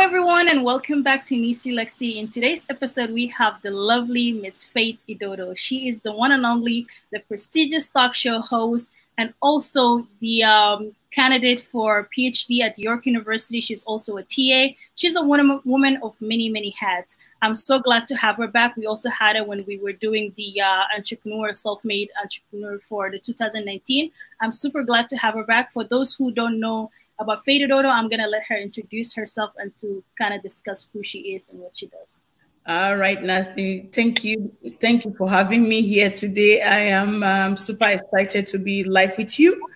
everyone, and welcome back to Nisi Lexi. In today's episode, we have the lovely Miss Faith Idodo. She is the one and only, the prestigious talk show host, and also the um, candidate for PhD at York University. She's also a TA. She's a woman, of many, many hats. I'm so glad to have her back. We also had her when we were doing the uh, entrepreneur, self-made entrepreneur for the 2019. I'm super glad to have her back. For those who don't know about Faith Idodo, I'm going to let her introduce herself and to kind of discuss who she is and what she does. All right, Nathan. Thank you. Thank you for having me here today. I am um, super excited to be live with you.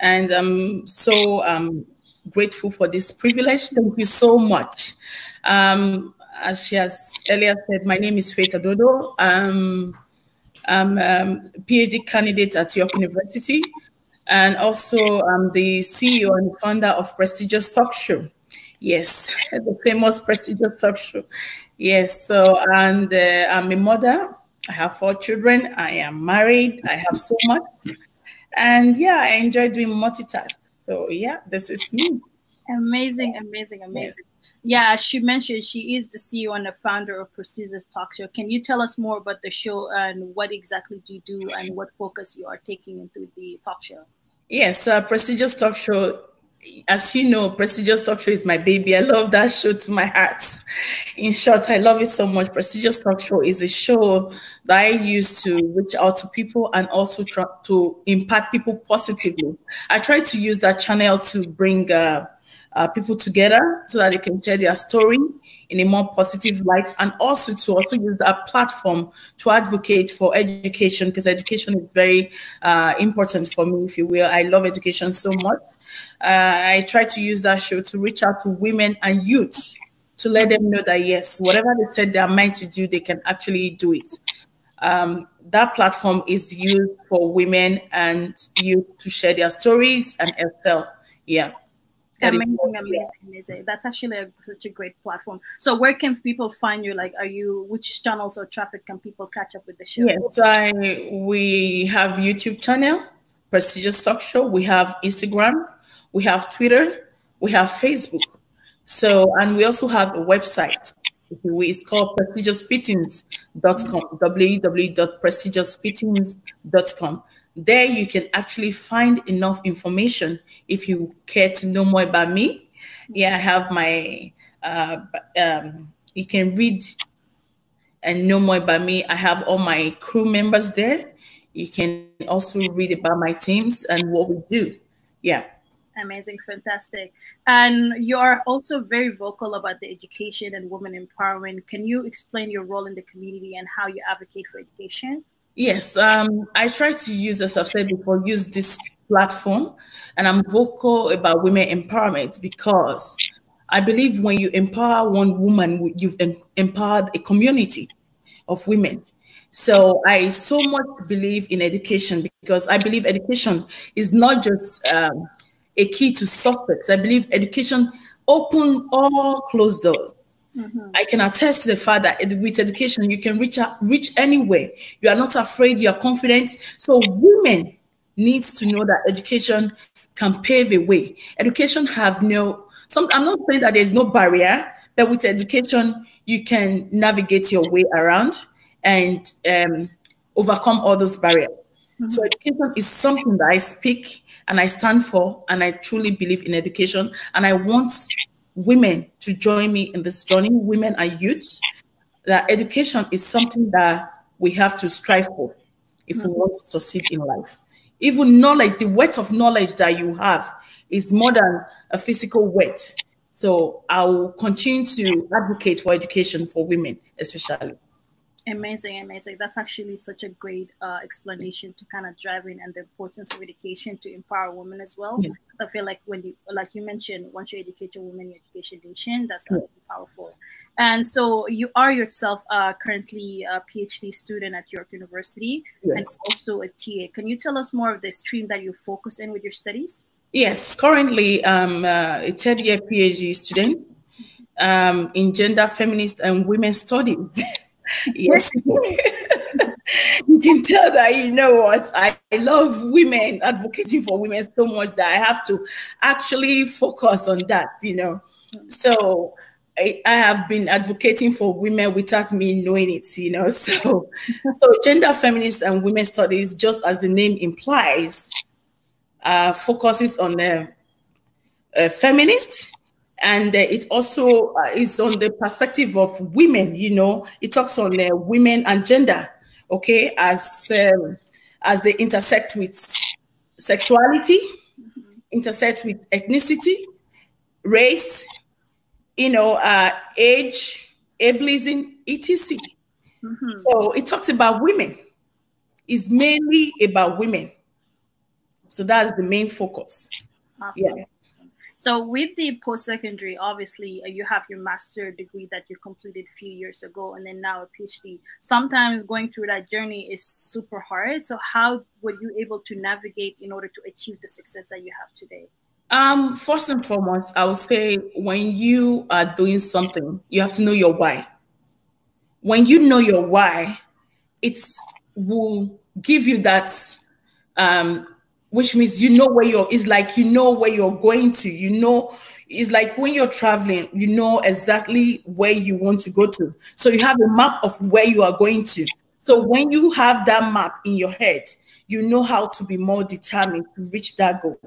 And I'm so um, grateful for this privilege. Thank you so much. Um, as she has earlier said, my name is Faith Idodo. Um, I'm a um, PhD candidate at York University and also I'm the CEO and founder of Prestigious Talk Show. Yes, the famous Prestigious Talk Show. Yes, so, and uh, I'm a mother. I have four children. I am married. I have so much. And yeah, I enjoy doing multitask. So yeah, this is me. Amazing, amazing, amazing. Yes. Yeah, she mentioned, she is the CEO and the founder of Prestigious Talk Show. Can you tell us more about the show and what exactly do you do and what focus you are taking into the talk show? Yes, uh, Prestigious Talk Show. As you know, Prestigious Talk Show is my baby. I love that show to my heart. In short, I love it so much. Prestigious Talk Show is a show that I use to reach out to people and also try to impact people positively. I try to use that channel to bring uh, uh, people together so that they can share their story in a more positive light and also to also use that platform to advocate for education because education is very uh, important for me if you will. I love education so much. Uh, i try to use that show to reach out to women and youth to let them know that yes whatever they said they are meant to do they can actually do it. Um, that platform is used for women and youth to share their stories and excel. Yeah amazing, amazing, amazing. That's actually a, such a great platform. So where can people find you? Like, are you which channels or traffic can people catch up with the show? Yes, I we have YouTube channel, Prestigious Talk Show. We have Instagram, we have Twitter, we have Facebook. So and we also have a website. It's called prestigiousfittings.com, www.prestigiousfittings.com. There you can actually find enough information if you care to know more about me. Yeah, I have my, uh, um, you can read and know more about me. I have all my crew members there. You can also read about my teams and what we do. Yeah. Amazing, fantastic. And you are also very vocal about the education and women empowerment. Can you explain your role in the community and how you advocate for education? Yes, um, I try to use, as I've said before, use this platform, and I'm vocal about women empowerment because I believe when you empower one woman, you've empowered a community of women. So I so much believe in education because I believe education is not just um, a key to success. I believe education open all closed doors. Mm-hmm. I can attest to the fact that with education, you can reach reach anywhere. You are not afraid, you are confident. So women needs to know that education can pave a way. Education have no, some, I'm not saying that there's no barrier, but with education, you can navigate your way around and um, overcome all those barriers. Mm-hmm. So education is something that I speak and I stand for, and I truly believe in education. And I want women to join me in this journey, women and youths, that education is something that we have to strive for if we mm-hmm. want to succeed in life. Even knowledge, the weight of knowledge that you have is more than a physical weight. So I will continue to advocate for education for women, especially. Amazing, amazing. That's actually such a great uh, explanation to kind of drive in and the importance of education to empower women as well. Yes. So I feel like when you, like you mentioned, once you educate your women, you educate the nation. That's yes. powerful. And so you are yourself uh, currently a PhD student at York University yes. and also a TA. Can you tell us more of the stream that you focus in with your studies? Yes, currently I'm uh, a third year PhD student um, in gender, feminist, and women's studies. yes. you can tell that you know what I, I love women advocating for women so much that I have to actually focus on that, you know. So I, I, have been advocating for women without me knowing it, you know. So, so gender feminist and women studies, just as the name implies, uh, focuses on the uh, feminist, and uh, it also uh, is on the perspective of women. You know, it talks on uh, women and gender, okay, as um, as they intersect with sexuality, intersect with ethnicity, race, you know, uh, age, ableism, etc. Mm-hmm. So it talks about women. It's mainly about women. So that's the main focus. Awesome. Yeah. So with the post-secondary, obviously uh, you have your master degree that you completed a few years ago, and then now a PhD. Sometimes going through that journey is super hard. So how were you able to navigate in order to achieve the success that you have today? Um, first and foremost, I would say when you are doing something, you have to know your why. When you know your why, it will give you that, um, which means you know where you're. It's like you know where you're going to. You know, it's like when you're traveling, you know exactly where you want to go to. So you have a map of where you are going to. So when you have that map in your head, you know how to be more determined to reach that goal.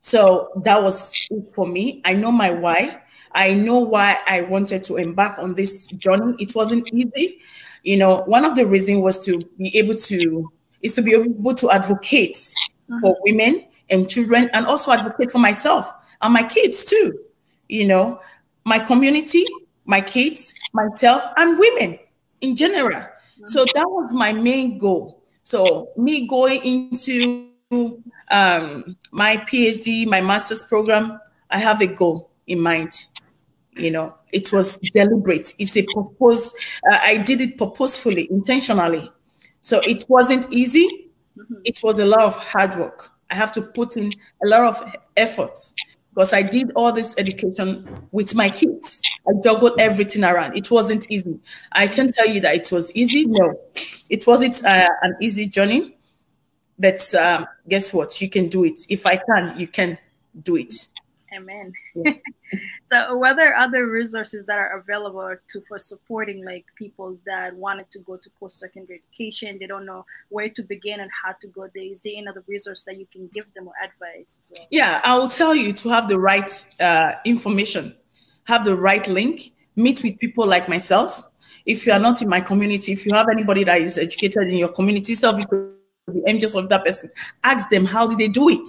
So that was it for me. I know my why. I know why I wanted to embark on this journey. It wasn't easy. You know, one of the reasons was to be able to is to be able to advocate uh-huh. for women and children and also advocate for myself and my kids too. You know, my community, my kids, myself, and women in general. Uh-huh. So that was my main goal. So me going into um, my PhD, my master's program, I have a goal in mind. You know, it was deliberate. It's a purpose. Uh, I did it purposefully, intentionally. So it wasn't easy. Mm-hmm. It was a lot of hard work. I have to put in a lot of efforts because I did all this education with my kids. I juggled everything around. It wasn't easy. I can tell you that it was easy. No, it wasn't uh, an easy journey. But um, guess what? You can do it. If I can, you can do it. Amen. Yes. so, what are other resources that are available to for supporting like people that wanted to go to post secondary education? They don't know where to begin and how to go there. Is there another resource that you can give them or advice? Well? Yeah, I will tell you to have the right uh, information, have the right link, meet with people like myself. If you are not in my community, if you have anybody that is educated in your community, stuff you could the angels of that person. Ask them how did they do it.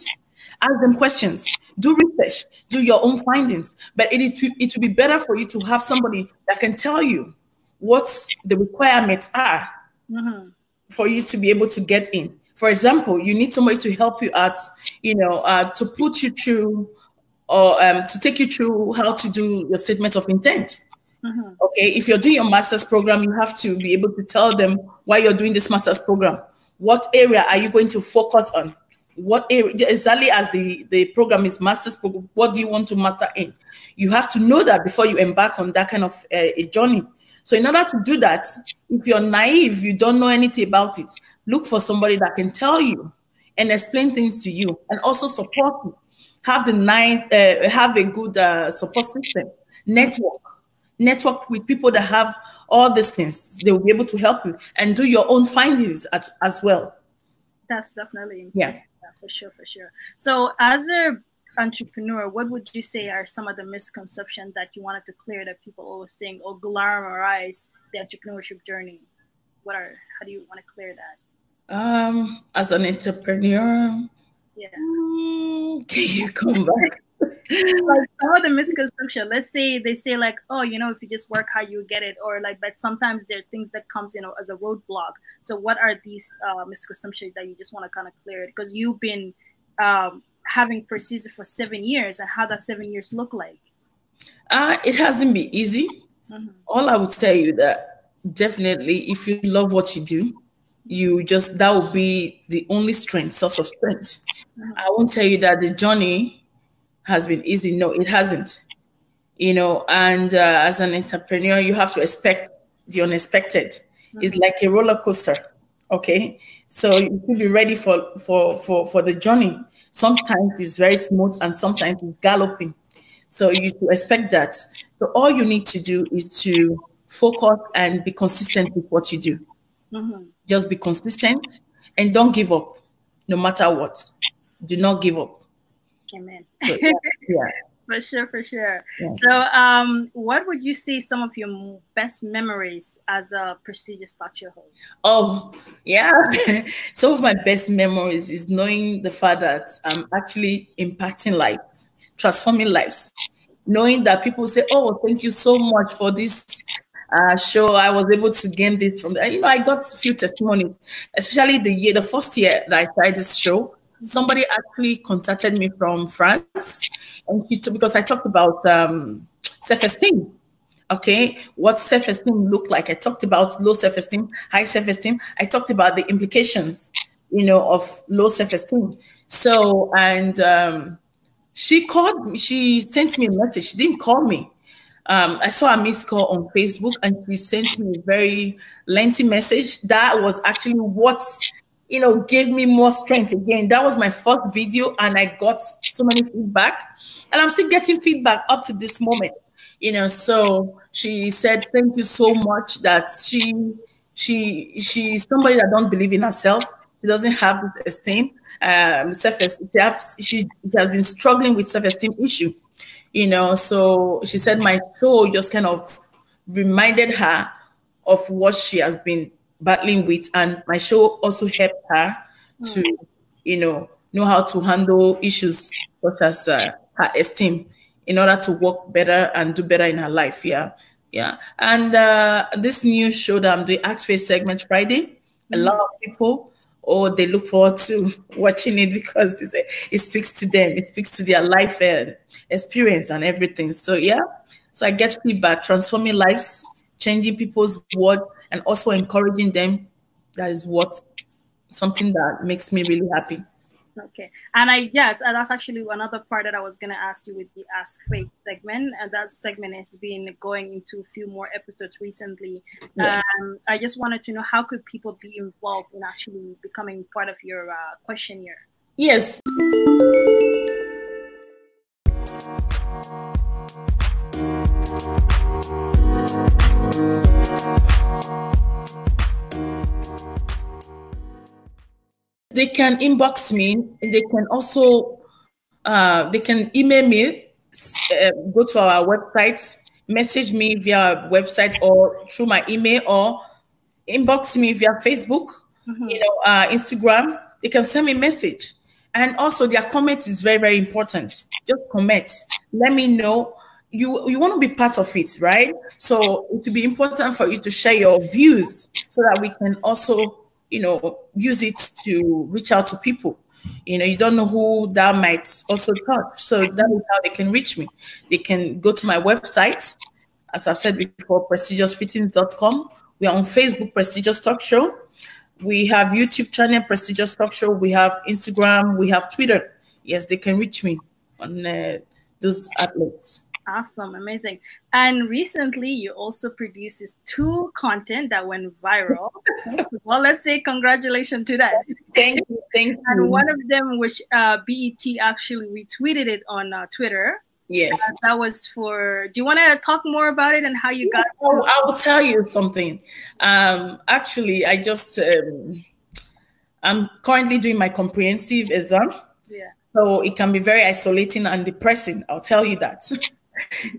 Ask them questions. Do research. Do your own findings. But it is it will be better for you to have somebody that can tell you what the requirements are mm-hmm. for you to be able to get in. For example, you need somebody to help you out, you know, uh, to put you through or um, to take you through how to do your statement of intent. Mm-hmm. Okay, if you're doing your master's program, you have to be able to tell them why you're doing this master's program what area are you going to focus on? What area, exactly as the, the program is master's program, what do you want to master in? You have to know that before you embark on that kind of uh, a journey. So in order to do that, if you're naive, you don't know anything about it, look for somebody that can tell you and explain things to you and also support you. Have the nice, uh, have a good uh, support system, network, network with people that have all these things. They will be able to help you and do your own findings at, as well. That's definitely yeah. For sure, for sure. So as a entrepreneur, what would you say are some of the misconceptions that you wanted to clear that people always think or glamorize the entrepreneurship journey? What are how do you want to clear that? Um, as an entrepreneur, yeah. Mm, can you come back? Like some of the misconception let's say they say like oh you know if you just work hard you get it or like but sometimes there are things that comes you know as a roadblock. So what are these uh, misconceptions that you just want to kind of clear it? Because you've been um, having procedure for seven years and how does seven years look like? Uh, it hasn't been easy. Mm-hmm. all i would tell you that definitely if you love what you do you just that will be the only strength source of strength. Mm-hmm. i won't tell you that the journey has been easy. No, it hasn't. You know, and uh, as an entrepreneur, you have to expect the unexpected. Mm-hmm. It's like a roller coaster. Okay, so you should be ready for for for for the journey. Sometimes it's very smooth, and sometimes it's galloping. So you should expect that. So all you need to do is to focus and be consistent with what you do. Mm-hmm. Just be consistent and don't give up, no matter what. Do not give up. Amen. So, yeah, yeah. For sure, for sure. Yeah. So, um, what would you say some of your best memories as a prestigious show host? Oh, yeah. some of my best memories is knowing the fact that I'm actually impacting lives, transforming lives. Knowing that people say, "Oh, thank you so much for this uh, show. I was able to gain this from You know, I got a few testimonies, especially the year, the first year that I started this show. Somebody actually contacted me from France, and she because I talked about um, self-esteem. Okay, what self-esteem looked like. I talked about low self-esteem, high self-esteem. I talked about the implications, you know, of low self-esteem. So, and um, she called me. She sent me a message. She didn't call me um, I saw a missed call on Facebook and she sent me a very lengthy message. That was actually what, you know, gave me more strength again. That was my first video and I got so many feedback and I'm still getting feedback up to this moment, you know, so she said, thank you so much that she, she, she's somebody that don't believe in herself. She doesn't have esteem, um, self-esteem. She, she has been struggling with self-esteem issue you know. So she said my show just kind of reminded her of what she has been battling with, and my show also helped her mm. to, you know, know how to handle issues such as uh, her esteem in order to work better and do better in her life. Yeah, yeah. And uh, this new show that I'm doing, Ask Faith segment Friday, a lot of people or they look forward to watching it because say, it speaks to them, it speaks to their life uh, experience and everything. So yeah, so I get feedback, transforming lives, changing people's world, and also encouraging them. That is what something that makes me really happy. Okay, and I yes, and that's actually another part that I was gonna ask you with the Ask Faith segment, and that segment has been going into a few more episodes recently. Yeah. Um, I just wanted to know how could people be involved in actually becoming part of your uh, questionnaire? Yes. They can inbox me. And they can also uh, they can email me, uh, go to our website, message me via website or through my email, or inbox me via Facebook, mm-hmm. you know, uh, Instagram. They can send me a message, and also their comment is very very important. Just comment. Let me know you you want to be part of it, right? So it will be important for you to share your views so that we can also you know, use it to reach out to people. You know, you don't know who that might also touch. So that is how they can reach me. They can go to my website, as I've said before, prestigiousfittings.com. We are on Facebook, Prestigious Talk Show. We have YouTube channel, Prestigious Talk Show. We have Instagram. We have Twitter. Yes, they can reach me on uh, those outlets. Awesome, amazing. And recently, you also produced two content that went viral. well, let's say congratulations to that. Thank you, thank you. And one of them, which uh, BET actually retweeted it on uh, Twitter. Yes, uh, that was for. Do you want to talk more about it and how you got? Oh, I will tell you something. Um, actually, I just um, I'm currently doing my comprehensive exam. Yeah. So it can be very isolating and depressing. I'll tell you that.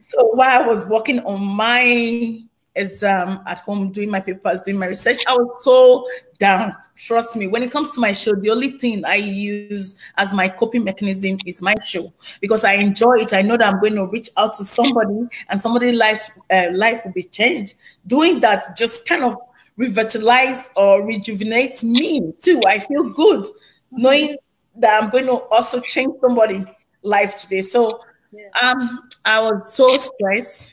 So while I was working on my exam at home, doing my papers, doing my research, I was so down. Trust me, when it comes to my show, the only thing I use as my coping mechanism is my show because I enjoy it. I know that I'm going to reach out to somebody and somebody's life, uh, life will be changed. Doing that just kind of revitalize or rejuvenate me too. I feel good knowing that I'm going to also change somebody's life today. So um, I was so stressed.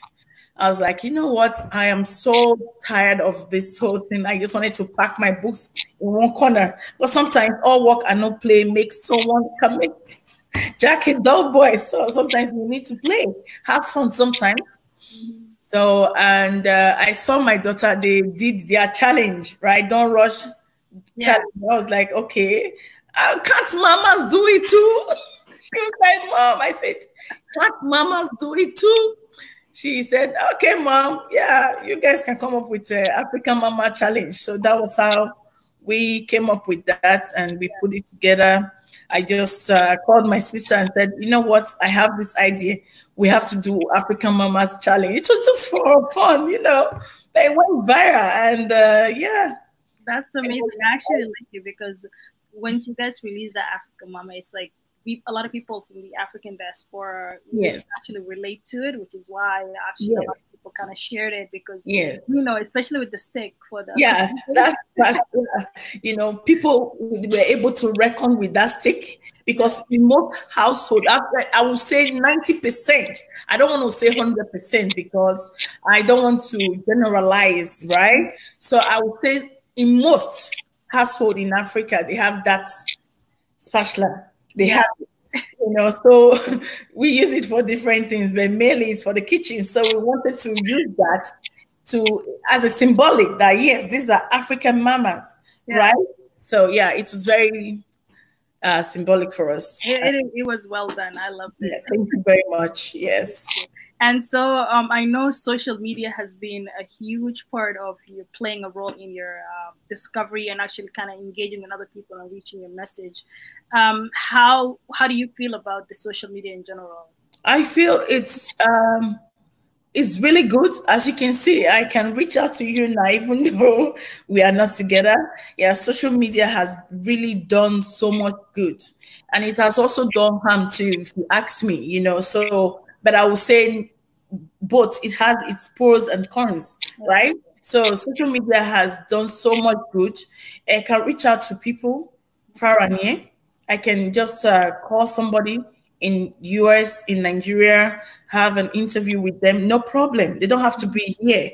I was like, you know what? I am so tired of this whole thing. I just wanted to pack my books in one corner. But sometimes all work and no play makes someone come in. Jack a dull boy. So sometimes we need to play, have fun sometimes. So, and uh, I saw my daughter, they did their challenge, right? Don't rush yeah. challenge. I was like, okay, uh, can't mamas do it too? she was like, Mom, I said, can't mamas do it too? She said, Okay, mom, yeah, you guys can come up with the African Mama Challenge. So that was how we came up with that and we put it together. I just uh, called my sister and said, You know what? I have this idea. We have to do African Mamas Challenge. It was just for fun, you know. They went viral and uh, yeah. That's amazing. I actually like it because when you guys release the African Mama, it's like we, a lot of people from the African diaspora yes. actually relate to it, which is why actually yes. a lot of people kind of shared it because yes. you know, especially with the stick for the yeah, that's, that's you know, people were able to reckon with that stick because in most household, I would say ninety percent. I don't want to say hundred percent because I don't want to generalize, right? So I would say in most household in Africa, they have that spatula they have it, you know so we use it for different things but mainly it's for the kitchen. So we wanted to use that to as a symbolic that yes these are african mamas yeah. right? So yeah it was very uh, symbolic for us. It, it, it, was well done. I loved it. Yeah, thank you very much. Yes and so um, I know social media has been a huge part of you playing a role in your uh, discovery and actually kind of engaging with other people and reaching your message. Um, how how do you feel about the social media in general? I feel it's um, it's really good. As you can see, I can reach out to you now, even though we are not together. Yeah, social media has really done so much good, and it has also done harm too. If you ask me, you know, so but I would say both it has its pros and cons, right? So social media has done so much good. I can reach out to people far and near. I can just uh, call somebody in US, in Nigeria, have an interview with them. No problem. They don't have to be here.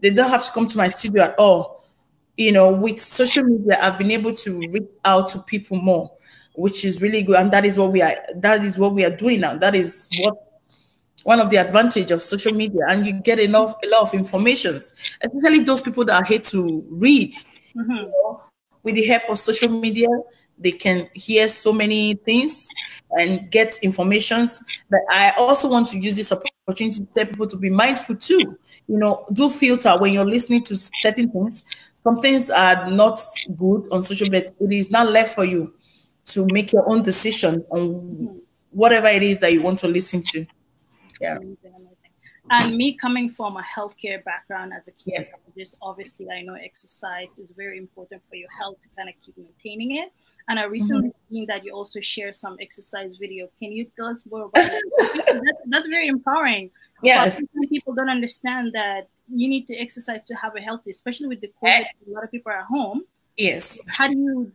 They don't have to come to my studio at all. You know, with social media, I've been able to reach out to people more, which is really good. And that is what we are. That is what we are doing now. That is what one of the advantage of social media and you get enough a lot of informations especially those people that hate to read. Mm-hmm. you know, with the help of social media they can hear so many things and get informations. But i also want to use this opportunity to tell people to be mindful too. You know do filter when you're listening to certain things. Some things are not good on social media it is not left for you to make your own decision on whatever it is that you want to listen to yeah. Amazing, amazing. And me coming from a healthcare background as a kinesiologist, yes. obviously I know exercise is very important for your health to kind of keep maintaining it. And I recently mm-hmm. seen that you also share some exercise video. Can you tell us more about that? that's, very empowering. Yes. People don't understand that you need to exercise to have a healthy, especially with the COVID. A lot of people are at home. Yes. How do you?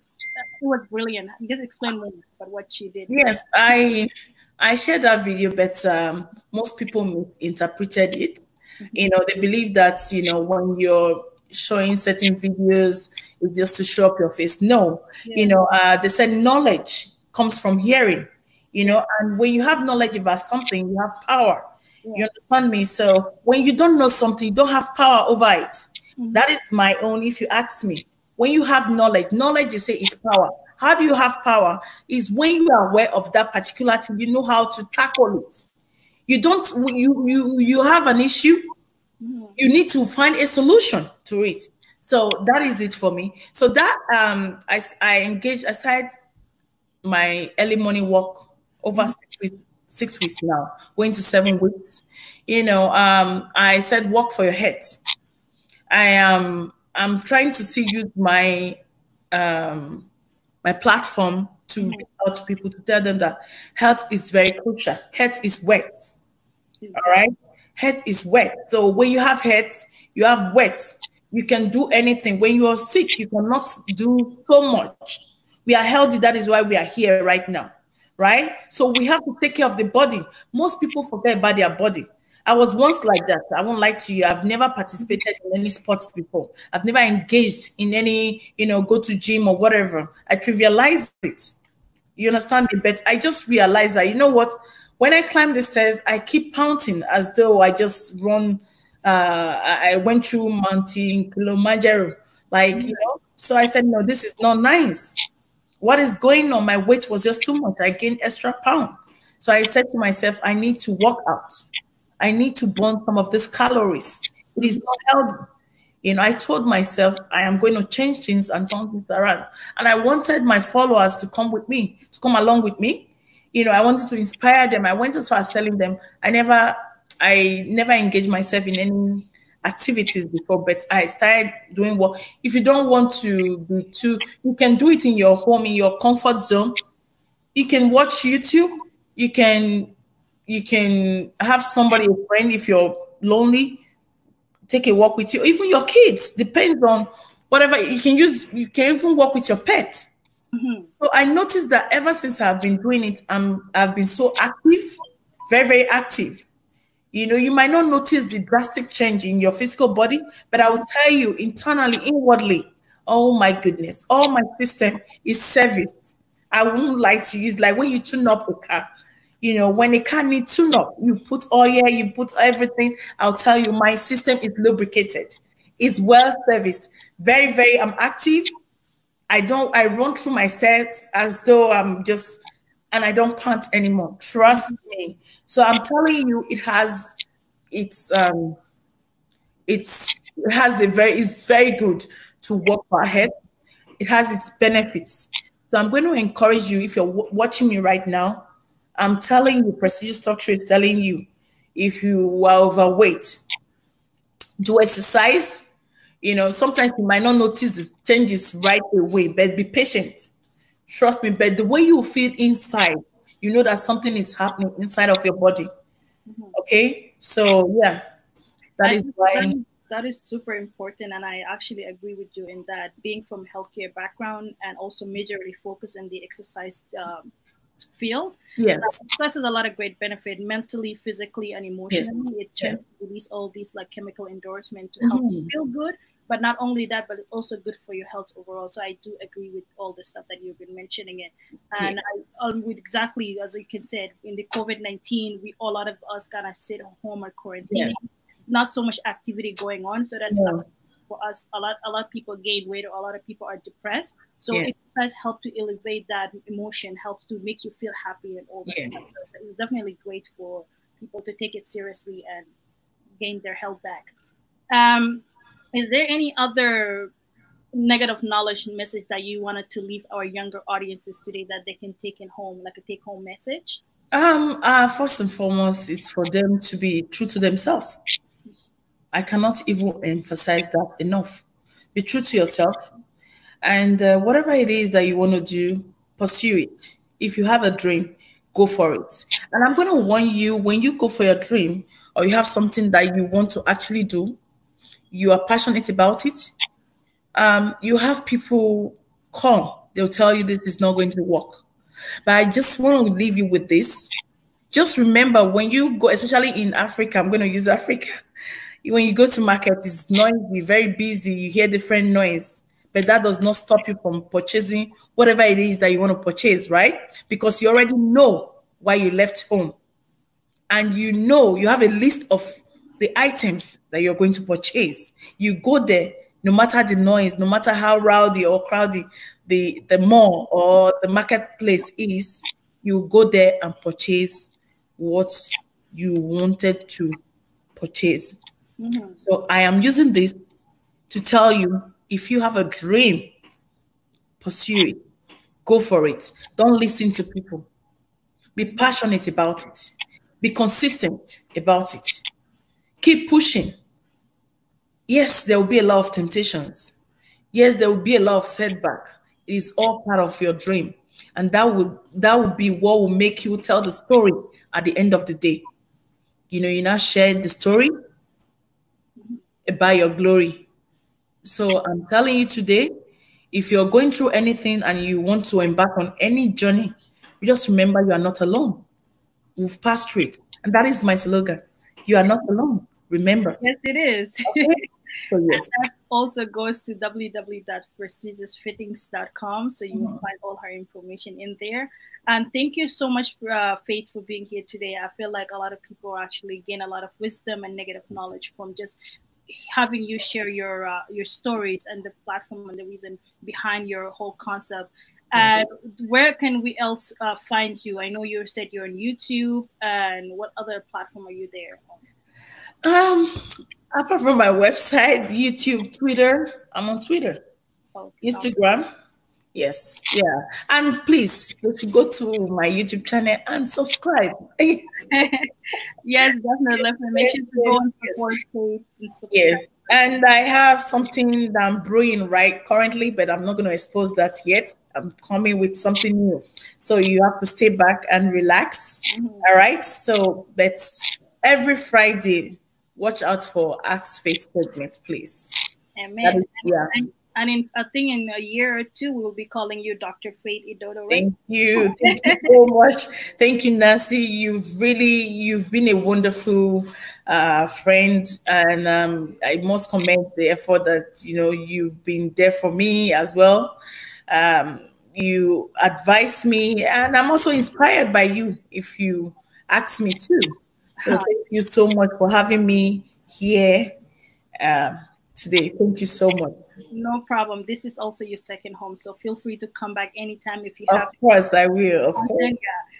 It was brilliant. Just explain more about what she did. Yes, I I shared that video, but um, most people misinterpreted it. Mm-hmm. You know, they believe that you know when you're showing certain videos, it's just to show up your face. No, yeah. you know, uh, they said knowledge comes from hearing. You know, and when you have knowledge about something, you have power. Yeah. You understand me? So when you don't know something, you don't have power over it. Mm-hmm. That is my own. If you ask me, when you have knowledge, knowledge you say is power. How do you have power? Is when you are aware of that particular thing, you know how to tackle it. You don't, you you you have an issue, you need to find a solution to it. So that is it for me. So that um I I engaged, I started my early morning walk over six weeks, six weeks now, going to seven weeks. You know, um, I said walk for your head. I am I'm trying to see use my um my platform to mm-hmm. reach out to people to tell them that health is very crucial. Health is wet. All right. Health is wet. So when you have health, you have wet. You can do anything. When you are sick, you cannot do so much. We are healthy. That is why we are here right now. Right. So we have to take care of the body. Most people forget about their body. I was once like that. I won't lie to you. I've never participated in any sports before. I've never engaged in any, you know, go to gym or whatever. I trivialized it. You understand me? But I just realized that, you know what? When I climb the stairs, I keep pounding as though I just run. Uh, I went through Mountain Kilimanjaro, like you know. So I said, no, this is not nice. What is going on? My weight was just too much. I gained extra pound. So I said to myself, I need to walk out. I need to burn some of these calories. It is not healthy. You know, I told myself I am going to change things and turn things around. And I wanted my followers to come with me, to come along with me. You know, I wanted to inspire them. I went as far as telling them I never, I never engaged myself in any activities before, but I started doing what if you don't want to be too, you can do it in your home, in your comfort zone. You can watch YouTube, you can you can have somebody, a friend, if you're lonely, take a walk with you, even your kids, depends on whatever you can use, you can even walk with your pet. Mm-hmm. So I noticed that ever since I've been doing it, I'm I've been so active, very, very active. You know, you might not notice the drastic change in your physical body, but I will tell you internally, inwardly, oh my goodness, all my system is serviced. I won't lie to you. It's like when you tune up a car, you know, when a car needs tune up, you put oil, you put everything. I'll tell you, my system is lubricated, it's well serviced. Very, very, I'm active. I don't, I run through my steps as though I'm just, and I don't pant anymore. Trust me. So I'm telling you, it has it's um it's it has a very it's very good to work ahead. It has its benefits. So I'm going to encourage you if you're watching me right now. I'm telling you, prestigious structure is telling you if you are overweight, do exercise. You know, sometimes you might not notice the changes right away, but be patient. Trust me, but the way you feel inside you know that something is happening inside of your body. Mm-hmm. Okay, so yeah, that is why. That is super important, and I actually agree with you in that. Being from healthcare background and also majorly focus in the exercise um, field, yes, exercise has a lot of great benefit mentally, physically, and emotionally. Yes. It tends to release all these like chemical endorsement to help mm-hmm. you feel good, but not only that but it's also good for your health overall. So i do agree with all the stuff that you've been mentioning it. And. I, um, with exactly as you can say in the covid-19 we a lot of us kind of sit at home or quarantine. Not so much activity going on. So that's for us a lot a lot of people gain weight or a lot of people are depressed so it does help to elevate that emotion helps to make you feel happy and all that stuff so it's definitely great for people to take it seriously and gain their health back um, is there any other negative knowledge message that you wanted to leave our younger audiences today that they can take in home, like a take home message? Um, uh, first and foremost, is for them to be true to themselves. I cannot even emphasize that enough. Be true to yourself, and uh, whatever it is that you want to do, pursue it. If you have a dream, go for it. And I'm going to warn you when you go for your dream or you have something that you want to actually do, you are passionate about it, um, you have people come, they'll tell you this is not going to work. But I just want to leave you with this. Just remember when you go, especially in Africa, I'm going to use Africa. When you go to market, it's noisy, very busy, you hear different noise, but that does not stop you from purchasing whatever it is that you want to purchase, right? Because you already know why you left home. And you know, you have a list of the items that you're going to purchase. You go there, no matter the noise, no matter how rowdy or crowded the, the mall or the marketplace is, you go there and purchase what you wanted to purchase. Mm-hmm. So I am using this to tell you if you have a dream, pursue it, go for it. Don't listen to people. Be passionate about it. Be consistent about it. Keep pushing. Yes, there will be a lot of temptations. Yes, there will be a lot of setback. It is all part of your dream. And that would that would be what will make you tell the story at the end of the day. You know, you now share the story about your glory. So I'm telling you today, if you're going through anything and you want to embark on any journey, just remember you are not alone. We've passed through it. And that is my slogan. You are not alone. Remember. Yes, it is. Okay. So, yes. that also goes to www.prestigiousfittings.com. So you will find all her information in there. And thank you so much, uh, Faith, for being here today. I feel like a lot of people actually gain a lot of wisdom and negative knowledge from just having you share your uh, your stories and the platform and the reason behind your whole concept. And where can we else uh, find you? I know you said you're on YouTube, and what other platform are you there? Um, apart from my website, YouTube, Twitter, I'm on Twitter, oh, Instagram. Yes, yeah. And please, if you go to my YouTube channel and subscribe. yes, definitely. To go yes. and Yes, and I have something that I'm brewing right currently, but I'm not going to expose that yet. I'm coming with something new. So you have to stay back and relax. Mm-hmm. All right. So that's every Friday. Watch out for Ask Faith segment, please. Amen. Is, yeah. And in I think in a year or two, we will be calling you Dr. Faith Idodo. Right? Thank you. Thank you so much. Thank you, Nancy. You've really you've been a wonderful uh, friend, and um, I must commend the effort that you know you've been there for me as well. Um, you advise me, and I'm also inspired by you. If you ask me to, so thank you so much for having me here uh, today. Thank you so much. No problem. This is also your second home, so feel free to come back anytime if you of have. Of course, I will. Of course.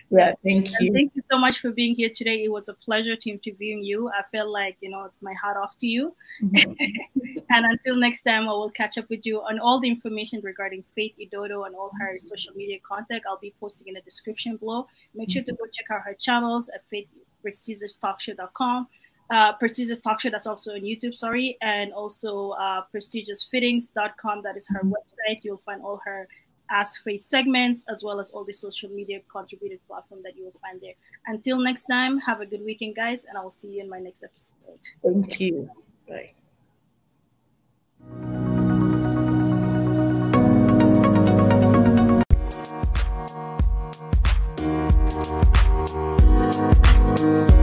Yeah, yeah thank you. Thank you so much for being here today. It was a pleasure to interviewing you. I feel like you know it's my hat off to you. Mm-hmm. and until next time, I will catch up with you on all the information regarding Faith Idodo and all her social media contact. I'll be posting in the description below. Make sure to go check out her channels at faithprestigioustalkshow.com uh, prestigious talk show that's also on YouTube, sorry, and also uh, prestigiousfittings.com. That is her mm-hmm. website. You'll find all her Ask Faith segments as well as all the social media contributed platform that you will find there. Until next time, have a good weekend, guys, and I will see you in my next episode. Thank you. Bye. Bye.